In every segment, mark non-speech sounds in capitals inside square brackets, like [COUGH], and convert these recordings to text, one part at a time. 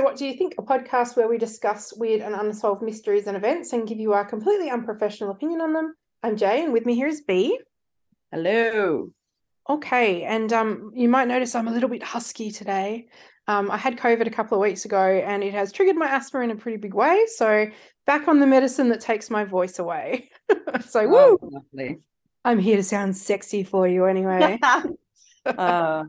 So What Do You Think? A podcast where we discuss weird and unsolved mysteries and events and give you our completely unprofessional opinion on them. I'm Jay, and with me here is B. Hello. Okay, and um, you might notice I'm a little bit husky today. Um, I had COVID a couple of weeks ago, and it has triggered my asthma in a pretty big way. So back on the medicine that takes my voice away. [LAUGHS] so Oh, woo! lovely. I'm here to sound sexy for you anyway. [LAUGHS] Uh,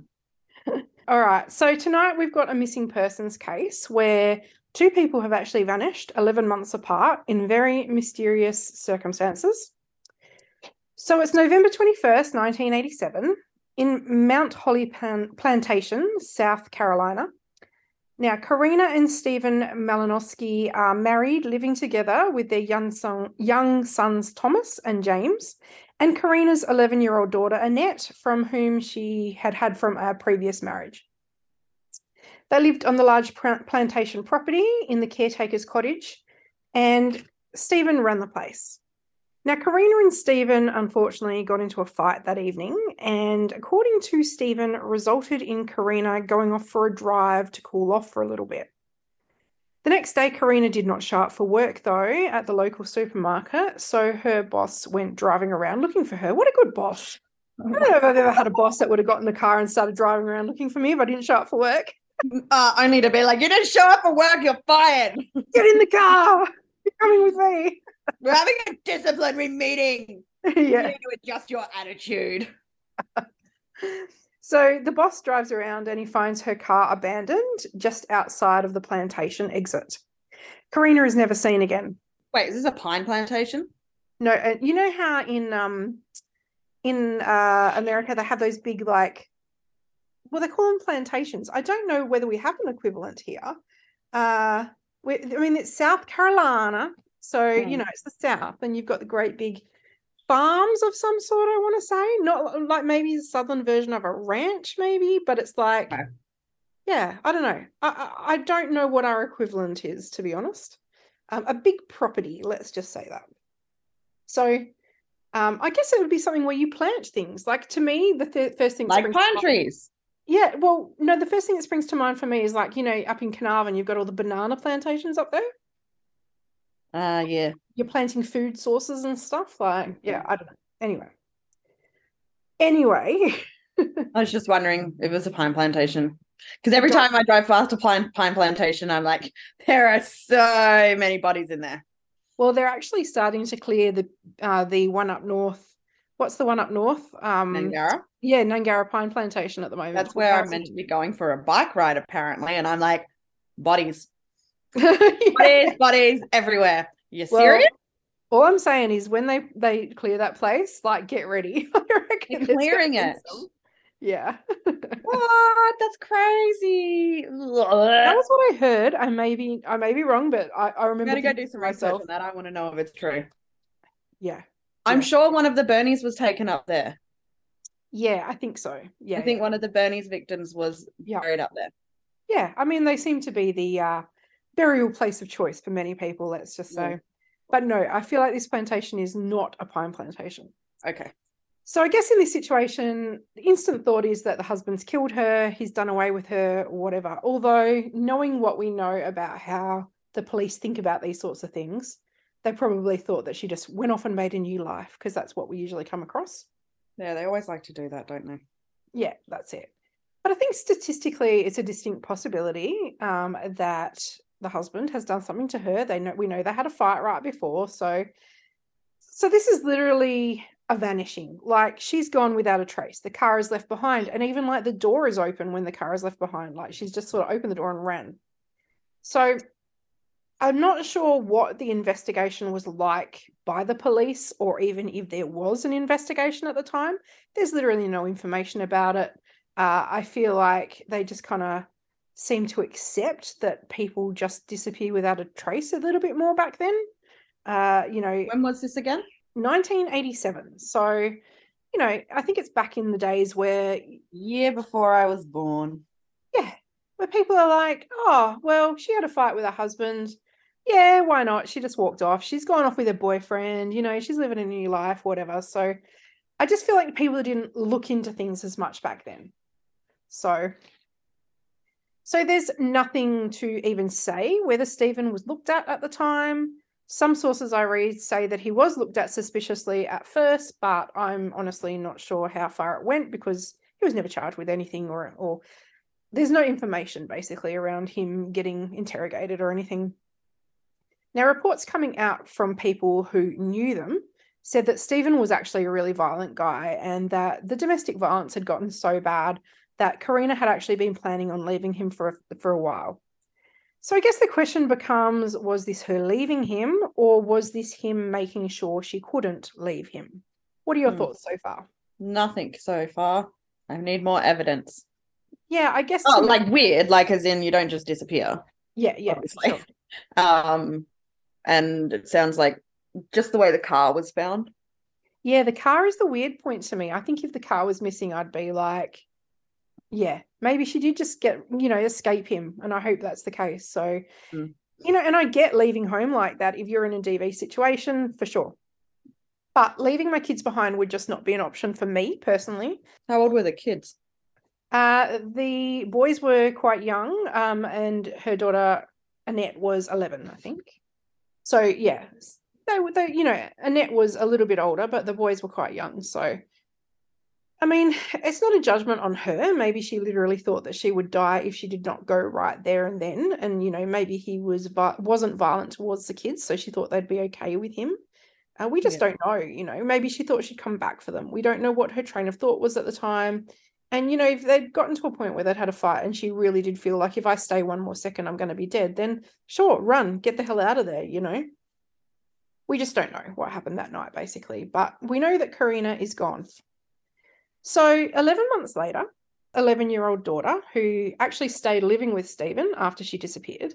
All right. So tonight we've got a missing persons case where two people have actually vanished 11 months apart in very mysterious circumstances. So it's November 21st, 1987, in Mount Holly Plan- Plantation, South Carolina. Now, Korrina and Stephen Malinoski are married, living together with their young, son, young sons Thomas and James, and Korrina's 11 year old daughter Annette, from whom she had had from a previous marriage. They lived on the large plantation property in the caretaker's cottage, and Stephen ran the place. Now, Korrina and Stephen unfortunately got into a fight that evening, and according to Stephen, resulted in Korrina going off for a drive to cool off for a little bit. The next day, Korrina did not show up for work though at the local supermarket, so her boss went driving around looking for her. What a good boss! I don't know if I've ever had a boss that would have got in the car and started driving around looking for me if I didn't show up for work. uh, only to be like, you didn't show up for work, you're fired. [LAUGHS] Get in the car! You're coming with me. [LAUGHS] We're having a disciplinary meeting. [LAUGHS] You need to adjust your attitude. So the boss drives around and he finds her car abandoned just outside of the plantation exit. Korrina is never seen again. Wait, is this a pine plantation? No, uh, you know how in um in uh America they have those big like well they call them plantations. I don't know whether we have an equivalent here. Uh we, I mean it's South Carolina, so you Hmm. know it's the South, and you've got the great big farms of some sort. I want to say not like maybe a southern version of a ranch, maybe, but it's like Okay. yeah, I don't know. I, I I don't know what our equivalent is to be honest. Um, a big property, let's just say that. So, um, I guess it would be something where you plant things. Like to me, the th- first thing Like pine trees. Yeah, well, no, the first thing that springs to mind for me is like you know up in Carnarvon, you've got all the banana plantations up there. Uh yeah. You're planting food sources and stuff. Like, yeah, I don't know. Anyway, anyway, [LAUGHS] I was just wondering if it was a pine plantation. Because every time I drive past a pine pine plantation, I'm like, there are so many bodies in there. well, they're actually starting to clear the uh, the one up north. What's the one up north? Um, Gnangara. yeah, Gnangara Pine Plantation at the moment. That's where I'm meant to be going for a bike ride, apparently. And I'm like, bodies. [LAUGHS] bodies, bodies everywhere. You Well, serious? All I'm saying is when they they clear that place, like get ready. [LAUGHS] I reckon They're there's gonna clearing it. some- Yeah. [LAUGHS] What? That's crazy. That was what I heard. I may be I may be wrong, but I, I I'm remember gonna go do some research on that. I want to know if it's true. Yeah. I'm Yeah. sure one of the Birnies was taken up there. Yeah, I think so. Yeah. I think yeah. one of the Birnies victims was Yeah. buried up there. Yeah. I mean they seem to be the uh burial place of choice for many people, let's just say. Yeah. But no, I feel like this plantation is not a pine plantation. Okay. So I guess in this situation, the instant thought is that the husband's killed her, he's done away with her, or whatever. Although, knowing what we know about how the police think about these sorts of things, they probably thought that she just went off and made a new life because that's what we usually come across. Yeah, they always like to do that, don't they? Yeah, that's it. But I think statistically, it's a distinct possibility um, that the husband has done something to her. They know we know they had a fight right before, so so this is literally a vanishing. Like she's gone without a trace. The car is left behind, and even like the door is open when the car is left behind. Like she's just sort of opened the door and ran. So I'm not sure what the investigation was like by the police, or even if there was an investigation at the time. There's literally no information about it. Uh, I feel like they just kind of seem to accept that people just disappear without a trace a little bit more back then. Uh, you know, When was this again? 1987. So, you know, I think it's back in the days where, Year before I was born. yeah, where people are like, oh, well, she had a fight with her husband. Yeah, why not? She just walked off. She's gone off with her boyfriend. You know, she's living a new life, whatever. So, I just feel like people didn't look into things as much back then. So, So there's nothing to even say whether Stephen was looked at at the time. Some sources I read say that he was looked at suspiciously at first, but I'm honestly not sure how far it went because he was never charged with anything or or there's no information basically around him getting interrogated or anything. Now, reports coming out from people who knew them said that Stephen was actually a really violent guy and that the domestic violence had gotten so bad that Korrina had actually been planning on leaving him for a, for a while. So I guess the question becomes was this her leaving him or was this him making sure she couldn't leave him? What are your Hmm. thoughts so far? Nothing so far. I need more evidence. Yeah, I guess Oh, like weird, like as in you don't just disappear. yeah, yeah, obviously. sure. [LAUGHS] Um, and it sounds like just the way the car was found. Yeah, the car is the weird point to me. I think if the car was missing, I'd be like, yeah, maybe she did just get, you know, escape him. And I hope that's the case. So, Mm. you know, and I get leaving home like that if you're in a DV situation for sure. But leaving my kids behind would just not be an option for me personally. How old were the kids? Uh, the boys were quite young, um, and her daughter Annette was 11, I think. So, yeah, they were, they, you know, Annette was a little bit older, but the boys were quite young. So, I mean, it's not a judgment on her. Maybe she literally thought that she would die if she did not go right there and then. And, you know, maybe he was wasn't violent towards the kids. So she thought they'd be okay with him. Uh, we just Yeah. don't know, you know. Maybe she thought she'd come back for them. We don't know what her train of thought was at the time. And, you know, if they'd gotten to a point where they'd had a fight and she really did feel like if I stay one more second, I'm going to be dead, then sure, run, get the hell out of there, you know. We just don't know what happened that night, basically. But we know that Korrina is gone. So 11 months later, 11 year old daughter, who actually stayed living with Stephen after she disappeared,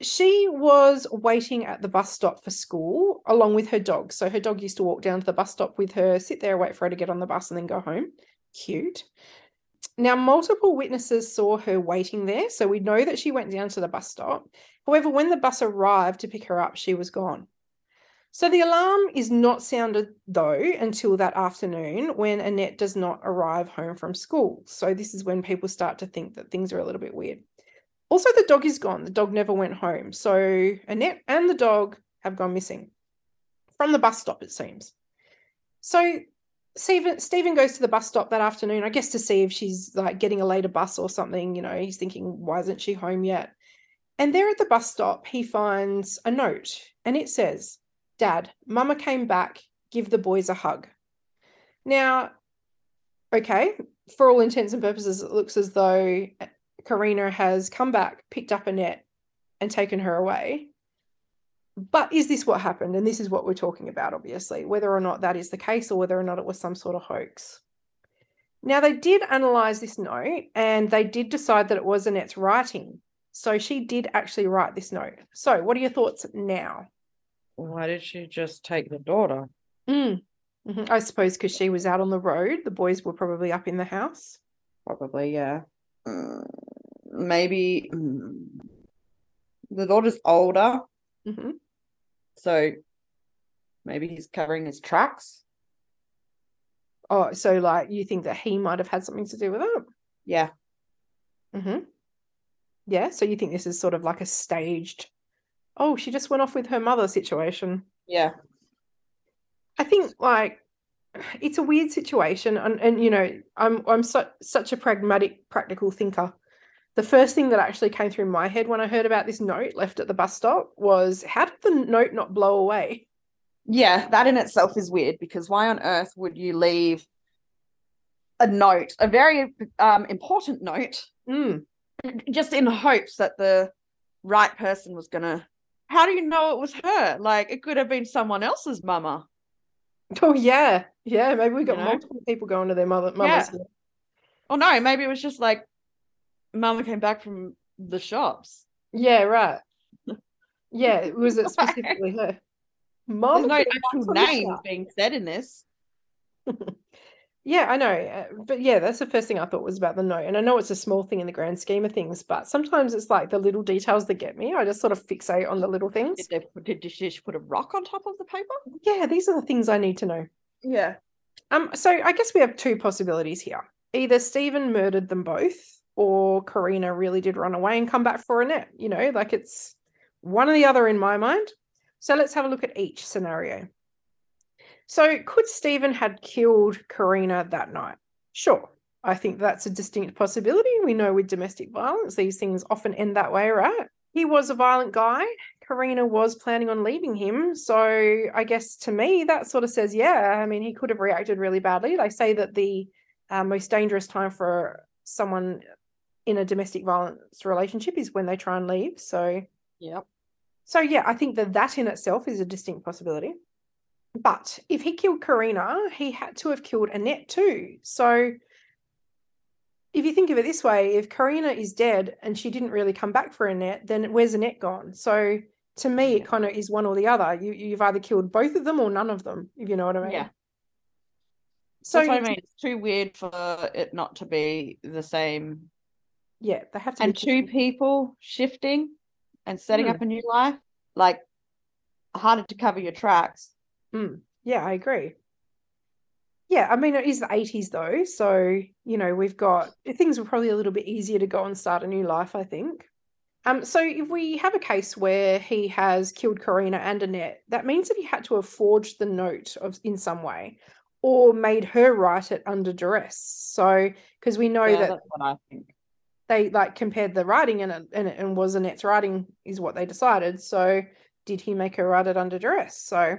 she was waiting at the bus stop for school along with her dog. So her dog used to walk down to the bus stop with her, sit there, wait for her to get on the bus, and then go home. Cute. Now, multiple witnesses saw her waiting there. So we know that she went down to the bus stop. However, when the bus arrived to pick her up, she was gone. So the alarm is not sounded though until that afternoon when Annette does not arrive home from school. So this is when people start to think that things are a little bit weird. Also, the dog is gone. The dog never went home. So Annette and the dog have gone missing from the bus stop, it seems. So Stephen, Stephen goes to the bus stop that afternoon, I guess to see if she's like getting a later bus or something. You know, he's thinking, why isn't she home yet? And there at the bus stop, he finds a note and it says, Dad, Mama came back, give the boys a hug. Now, okay, for all intents and purposes, it looks as though Korrina has come back, picked up Annette, and taken her away. But is this what happened? And this is what we're talking about, obviously, whether or not that is the case or whether or not it was some sort of hoax. Now, they did analyze this note and they did decide that it was Annette's writing. So she did actually write this note. So, what are your thoughts now? Why did she just take the daughter? Mm. Mhm. I suppose because she was out on the road, the boys were probably up in the house. Probably, yeah. Mm, maybe mm, the daughter's older, hmm so maybe he's covering his tracks. Oh, so like you think that he might have had something to do with it? Yeah, hmm Yeah. So you think this is sort of like a staged, oh, she just went off with her mother situation. yeah. I think like it's a weird situation, and and you know I'm I'm su- such a pragmatic, practical thinker. The first thing that actually came through my head when I heard about this note left at the bus stop was, how did the note not blow away? Yeah, that in itself is weird because why on earth would you leave a note, a very um, important note, Mm. just in hopes that the right person was gonna? How do you know it was her? Like it could have been someone else's mama. [LAUGHS] Oh yeah, yeah. Maybe we got You know? multiple people going to their mother, mama's. Yeah. Oh no, maybe it was just like mama came back from the shops. Yeah, right. [LAUGHS] Yeah, was it specifically her? Mom, There's no actual names being said in this. [LAUGHS] Yeah, I know. uh, But yeah, that's the first thing I thought was about the note. And I know it's a small thing in the grand scheme of things, but sometimes it's like the little details that get me. I just sort of fixate on the little things. Did they put, did, she put a rock on top of the paper? Yeah, these are the things I need to know. Yeah. Um, so I guess we have two possibilities here. Either Stephen murdered them both, or Korrina really did run away and come back for Annette. You know, like it's one or the other in my mind. So let's have a look at each scenario. So could Stephen had killed Korrina that night? Sure. I think that's a distinct possibility. We know with domestic violence, these things often end that way, right? He was a violent guy. Korrina was planning on leaving him. So I guess to me, that sort of says, yeah, I mean, he could have reacted really badly. They say that the uh, most dangerous time for someone in a domestic violence relationship is when they try and leave. So, yeah. So, yeah, I think that that in itself is a distinct possibility. But if he killed Korrina, he had to have killed Annette too. So, if you think of it this way, if Korrina is dead and she didn't really come back for Annette, then where's Annette gone? So, to me, yeah. it kind of is one or the other. You you've either killed both of them or none of them, if you know what I mean. Yeah. So I mean. It's too weird for it not to be the same. Yeah, they have to. And two people shifting and setting mm. up a new life, like harder to cover your tracks. Mm. Yeah, I agree. Yeah, I mean, it is the 80s though. So, you know, we've got things were probably a little bit easier to go and start a new life, I think. Um, so if we have a case where he has killed Korrina and Annette, that means that he had to have forged the note of in some way or made her write it under duress. So because we know yeah, that that's what I think. They like compared the writing and it, and it and was Annette's writing is what they decided. So did he make her write it under duress? So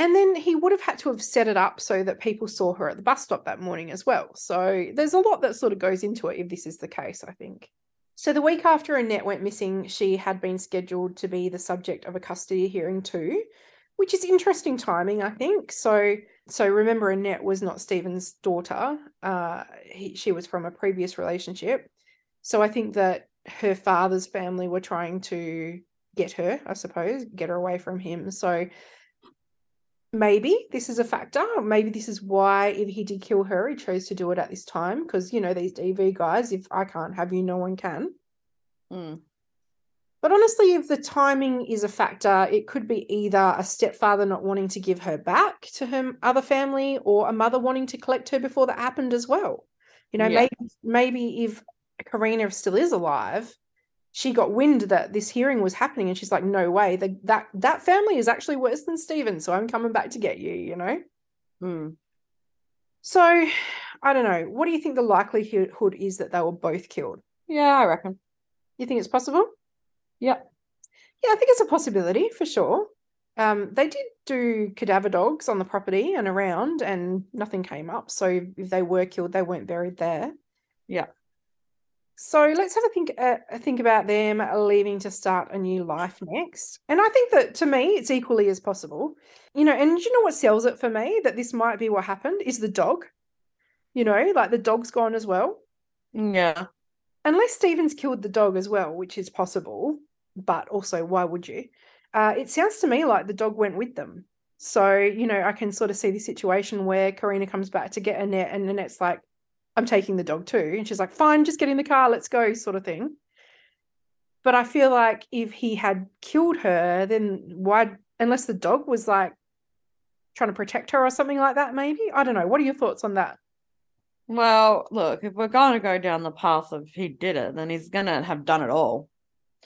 and then he would have had to have set it up so that people saw her at the bus stop that morning as well. So there's a lot that sort of goes into it if this is the case, I think. So the week after Annette went missing, she had been scheduled to be the subject of a custody hearing too, which is interesting timing, I think. So so remember Annette was not Stephen's daughter. Uh, he, she was from a previous relationship. So I think that her father's family were trying to get her, I suppose, get her away from him. So maybe this is a factor. Maybe this is why if he did kill her, he chose to do it at this time. Because you know these DV guys, if I can't have you, no one can. Mm. But honestly, if the timing is a factor, it could be either a stepfather not wanting to give her back to her other family, or a mother wanting to collect her before that happened as well. You know, yeah. maybe maybe if Korrina still is alive, she got wind that this hearing was happening and she's like no way the, that that family is actually worse than Stephen so I'm coming back to get you you know? Hmm. so I don't know. What do you think the likelihood is that they were both killed? Yeah I reckon. You think it's possible? Yeah. Yeah I think it's a possibility for sure. Um, they did do cadaver dogs on the property and around and nothing came up so if they were killed they weren't buried there. Yeah so let's have a think uh, think about them leaving to start a new life next. And I think that to me it's equally as possible. You know, and you know what sells it for me that this might be what happened is the dog. You know, like the dog's gone as well. Yeah. Unless Stevens killed the dog as well, which is possible, but also why would you? Uh, it sounds to me like the dog went with them. So, you know, I can sort of see the situation where Korrina comes back to get Annette and Annette's like, I'm taking the dog too. And she's like, fine, just get in the car, let's go, sort of thing. But I feel like if he had killed her, then why, unless the dog was like trying to protect her or something like that, maybe? I don't know. What are your thoughts on that? Well, look, if we're going to go down the path of he did it, then he's going to have done it all.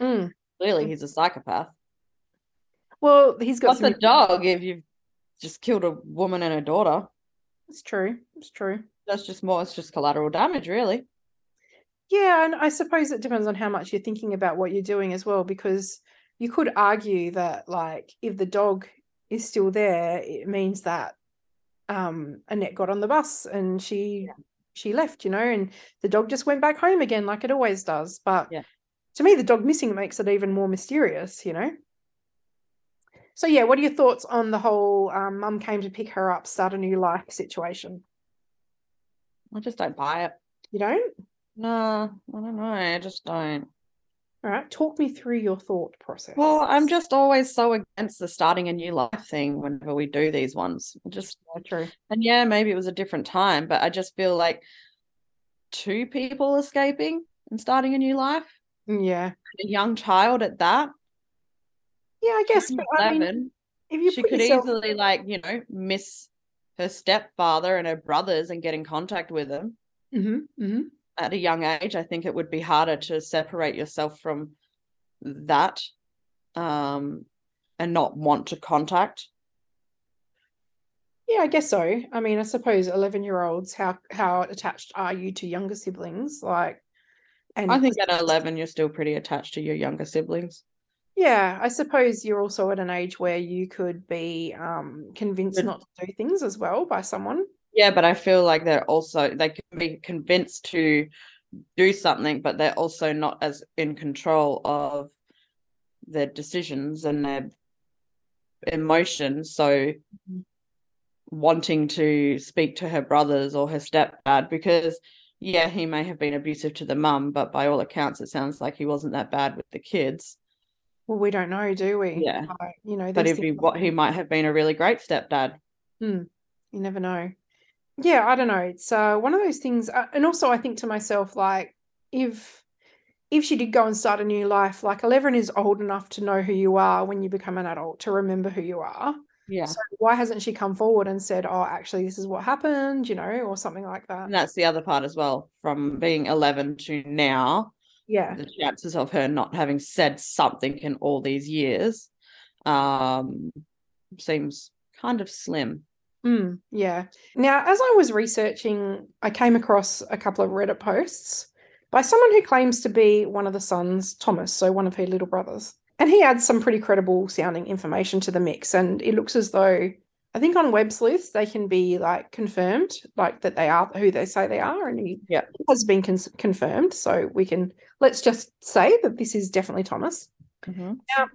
Mm. Clearly, he's a psychopath. Well, he's got What's some... a dog if you've just killed a woman and a daughter? It's true. It's true that's just more it's just collateral damage really yeah and i suppose it depends on how much you're thinking about what you're doing as well because you could argue that like if the dog is still there it means that um annette got on the bus and she yeah. she left you know and the dog just went back home again like it always does but yeah. to me the dog missing makes it even more mysterious you know so yeah what are your thoughts on the whole um, mum came to pick her up start a new life situation I just don't buy it. You don't? No, I don't know. I just don't. All right, talk me through your thought process. Well, I'm just always so against the starting a new life thing whenever we do these ones. Just true. And yeah, maybe it was a different time, but I just feel like two people escaping and starting a new life. Mm, yeah. A young child at that. Yeah, I guess. But, I mean, if you she could yourself... easily like, you know, miss her stepfather and her brothers and get in contact with them. Mm-hmm, mm-hmm. at a young age, I think it would be harder to separate yourself from that um, and not want to contact. Yeah, I guess so. I mean, I suppose eleven-year-olds, how how attached are you to younger siblings? Like, and I think at eleven, you're still pretty attached to your younger siblings. Yeah, I suppose you're also at an age where you could be um, convinced but, not to do things as well by someone. Yeah, but I feel like they're also they can be convinced to do something, but they're also not as in control of their decisions and their emotions. So mm-hmm. wanting to speak to her brothers or her stepdad because yeah, he may have been abusive to the mum, but by all accounts, it sounds like he wasn't that bad with the kids. Well, we don't know, do we? Yeah. you know, but if he what he might have been a really great stepdad. Hmm. You never know. Yeah, I don't know. It's uh, one of those things, uh, and also I think to myself, like, if if she did go and start a new life, like Eleven is old enough to know who you are when you become an adult, to remember who you are. Yeah. So why hasn't she come forward and said, "Oh, actually, this is what happened," you know, or something like that? And that's the other part as well. From being eleven to now, yeah. the chances of her not having said something in all these years um seems kind of slim. Mm, yeah. Now as i was researching i came across a couple of reddit posts by someone who claims to be one of the sons thomas so one of her little brothers. And he adds some pretty credible sounding information to the mix and it looks as though I think on web sleuths they can be like confirmed, like that they are who they say they are, and he yeah. has been con- confirmed. So we can let's just say that this is definitely Thomas. Mm-hmm. Now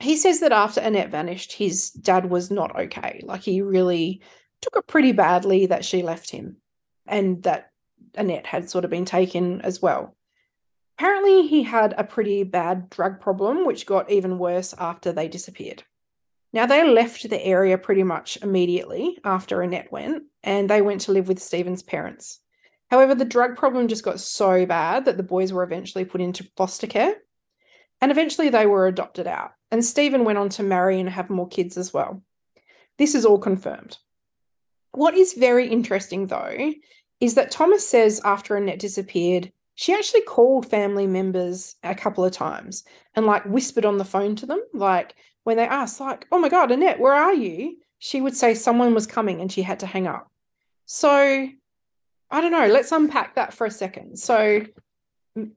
he says that after Annette vanished, his dad was not okay. Like he really took it pretty badly that she left him, and that Annette had sort of been taken as well. Apparently, he had a pretty bad drug problem, which got even worse after they disappeared. Now, they left the area pretty much immediately after Annette went, and they went to live with Stephen's parents. However, the drug problem just got so bad that the boys were eventually put into foster care, and eventually they were adopted out. And Stephen went on to marry and have more kids as well. This is all confirmed. What is very interesting, though, is that Thomas says after Annette disappeared, she actually called family members a couple of times and like whispered on the phone to them, like, when they asked, like, oh my God, Annette, where are you? She would say someone was coming and she had to hang up. So I don't know. Let's unpack that for a second. So,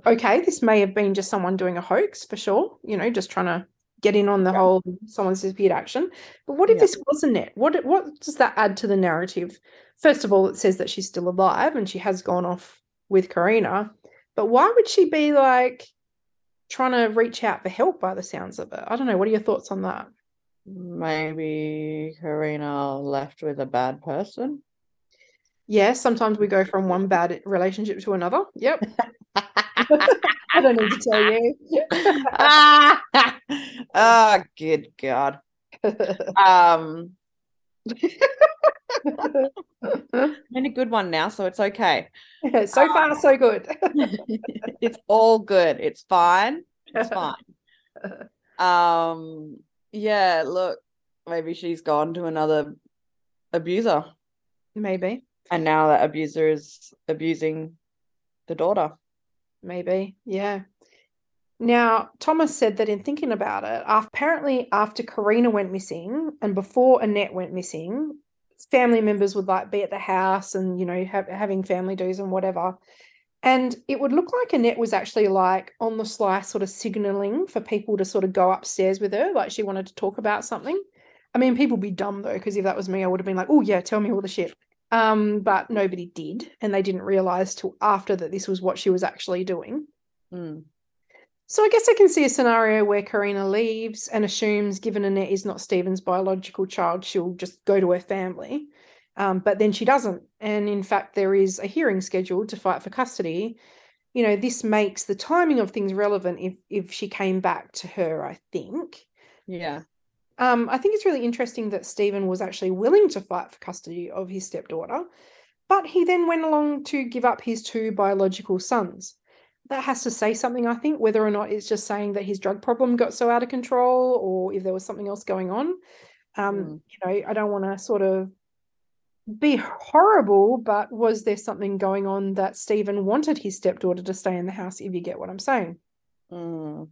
okay, this may have been just someone doing a hoax for sure, you know, just trying to get in on the yeah. whole someone's disappeared action. But what if yeah. this was Annette? What what does that add to the narrative? First of all, it says that she's still alive and she has gone off with Korrina. But why would she be like, trying to reach out for help by the sounds of it. I don't know. What are your thoughts on that? Maybe Korrina left with a bad person. Yeah, sometimes we go from one bad relationship to another. Yep. [LAUGHS] [LAUGHS] I don't need to tell you. oh, [LAUGHS] good God. Um, in a good one now, so it's okay. Yeah, [LAUGHS] so far, so good. [LAUGHS] it's all good. It's fine. It's [LAUGHS] fine. Um, yeah, look, maybe she's gone to another abuser. Maybe. And now that abuser is abusing the daughter. Maybe, yeah. Now, Thomas said that in thinking about it, apparently after Korrina went missing and before Annette went missing, family members would like be at the house and you know have, having family dues and whatever. And it would look like annette was actually like on the sly sort of signaling for people to sort of go upstairs with her like she wanted to talk about something. I mean people be dumb though because if that was me i would have been like oh yeah tell me all the shit. Um but nobody did and they didn't realize till after that this was what she was actually doing. Mm. So I guess I can see a scenario where Korrina leaves and assumes, given Annette is not Stephen's biological child, she'll just go to her family. Um, but then she doesn't. And in fact, there is a hearing scheduled to fight for custody. You know, this makes the timing of things relevant if if she came back to her, I think. Yeah. Um, I think it's really interesting that Stephen was actually willing to fight for custody of his stepdaughter, but he then went along to give up his two biological sons that has to say something, I think, whether or not it's just saying that his drug problem got so out of control or if there was something else going on. Um, mm. You know, I don't want to sort of be horrible, but was there something going on that Stephen wanted his stepdaughter to stay in the house, if you get what I'm saying? Mm.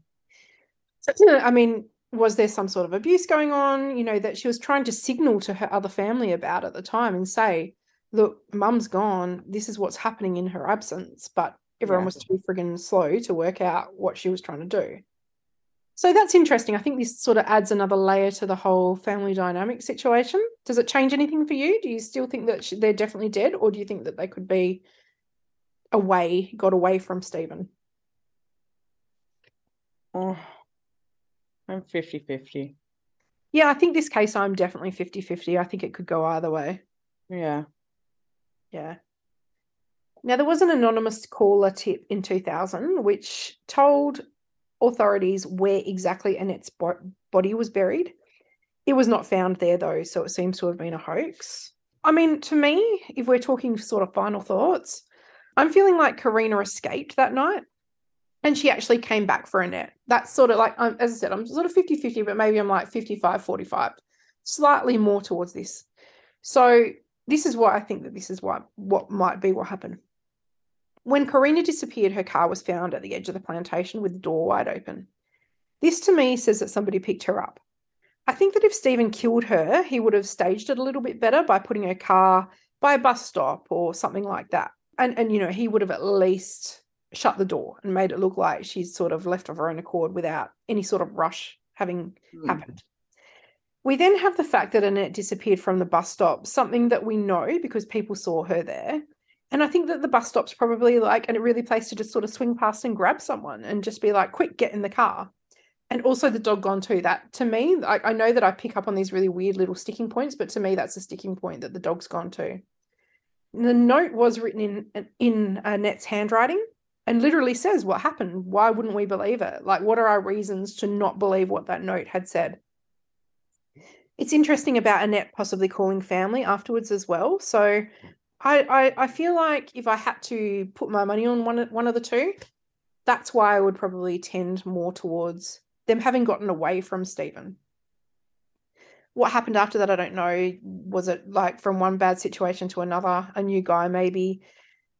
[CLEARS THROAT] I mean, was there some sort of abuse going on, you know, that she was trying to signal to her other family about at the time and say, look, mum's gone. This is what's happening in her absence. But everyone Yeah. was too friggin' slow to work out what she was trying to do. So that's interesting. I think this sort of adds another layer to the whole family dynamic situation. Does it change anything for you? Do you still think that they're definitely dead, or do you think that they could be away, got away from Stephen? Oh, I'm 50 50. Yeah, I think this case I'm definitely 50 50. I think it could go either way. Yeah. Yeah. Now, there was an anonymous caller tip in 2000 which told authorities where exactly Annette's bo- body was buried. It was not found there, though, so it seems to have been a hoax. I mean, to me, if we're talking sort of final thoughts, I'm feeling like Korrina escaped that night and she actually came back for Annette. That's sort of like, um, as I said, I'm sort of 50 50, but maybe I'm like 55 45, slightly more towards this. So, this is why I think that this is what what might be what happened. When Korrina disappeared, her car was found at the edge of the plantation with the door wide open. This to me says that somebody picked her up. I think that if Stephen killed her, he would have staged it a little bit better by putting her car by a bus stop or something like that. And and you know, he would have at least shut the door and made it look like she's sort of left of her own accord without any sort of rush having Mm. happened. We then have the fact that Annette disappeared from the bus stop, something that we know because people saw her there. And I think that the bus stop's probably like a really place to just sort of swing past and grab someone and just be like, quick, get in the car. And also the dog gone too. That to me, I, I know that I pick up on these really weird little sticking points, but to me, that's a sticking point that the dog's gone to. The note was written in in uh, Annette's handwriting and literally says what happened. Why wouldn't we believe it? Like, what are our reasons to not believe what that note had said? It's interesting about Annette possibly calling family afterwards as well. So I, I I feel like if I had to put my money on one one of the two, that's why I would probably tend more towards them having gotten away from Stephen. What happened after that, I don't know. Was it like from one bad situation to another? A new guy, maybe,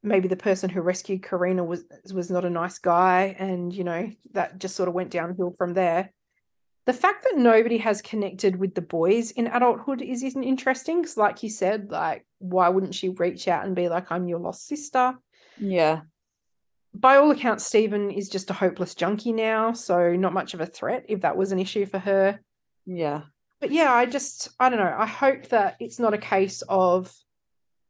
maybe the person who rescued Korrina was was not a nice guy, and you know that just sort of went downhill from there. The fact that nobody has connected with the boys in adulthood is isn't interesting. Because, like you said, like why wouldn't she reach out and be like, "I'm your lost sister"? Yeah. by all accounts, Stephen is just a hopeless junkie now, so not much of a threat if that was an issue for her. Yeah. But yeah, I just, I don't know. I hope that it's not a case of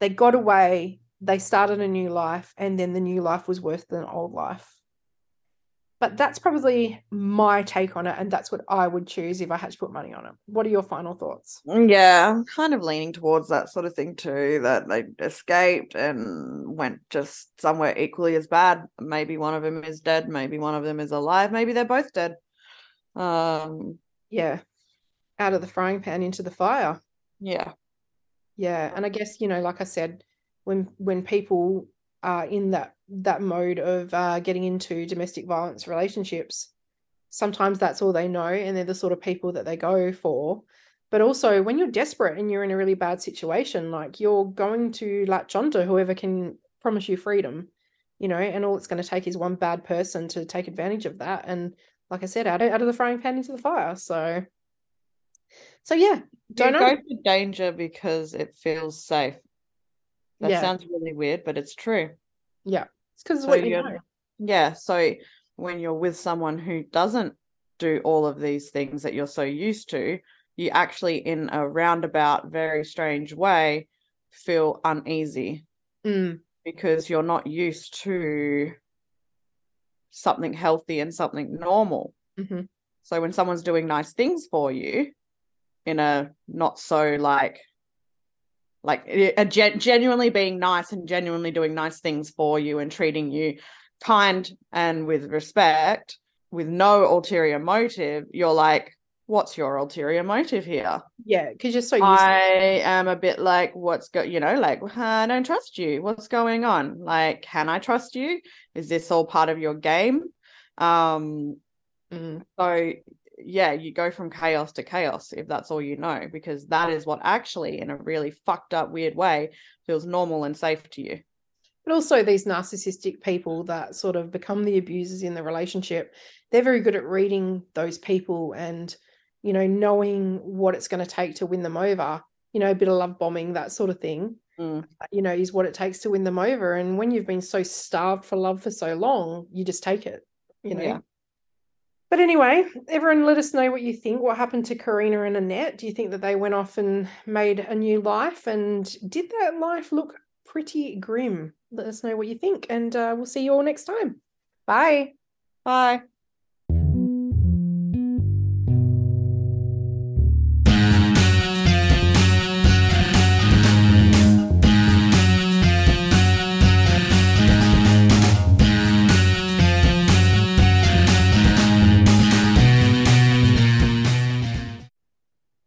they got away, they started a new life, and then the new life was worse than old life. But that's probably my take on it, and that's what I would choose if I had to put money on it. What are your final thoughts? Yeah, I'm kind of leaning towards that sort of thing too, that they escaped and went just somewhere equally as bad. Maybe one of them is dead, maybe one of them is alive, maybe they're both dead. Um, Yeah, out of the frying pan into the fire. yeah. Yeah, and I guess, you know, like I said, when when people are in that that mode of uh, getting into domestic violence relationships, sometimes that's all they know, and they're the sort of people that they go for. But also, when you're desperate and you're in a really bad situation, like you're going to latch onto whoever can promise you freedom, you know, and all it's going to take is one bad person to take advantage of that. And like I said, out of, out of the frying pan into the fire. So, so yeah, don't go for danger because it feels safe. That Yeah. sounds really weird, but it's true. Yeah, it's because So what you you're- know. Yeah. So when you're with someone who doesn't do all of these things that you're so used to, you actually, in a roundabout, very strange way, feel uneasy Mm, because you're not used to something healthy and something normal. mhm. So when someone's doing nice things for you in a not so like like a gen- genuinely being nice and genuinely doing nice things for you and treating you kind and with respect with no ulterior motive you're like what's your ulterior motive here? Yeah, because you're so used i am a bit like what's go you know like i don't trust you. What's going on? Like can i trust you? Is this all part of your game? Um Mm, so yeah, you go from chaos to chaos if that's all you know, because that is what actually, in a really fucked up, weird way, feels normal and safe to you. But also, these narcissistic people that sort of become the abusers in the relationship, they're very good at reading those people and, you know, knowing what it's going to take to win them over. You know, a bit of love bombing, that sort of thing, Mm. you know, is what it takes to win them over. And when you've been so starved for love for so long, you just take it, you know. Yeah. But anyway, everyone let us know what you think. What happened to Korrina and Annette? Do you think that they went off and made a new life? And did that life look pretty grim? Let us know what you think. And uh, we'll see you all next time. Bye. Bye.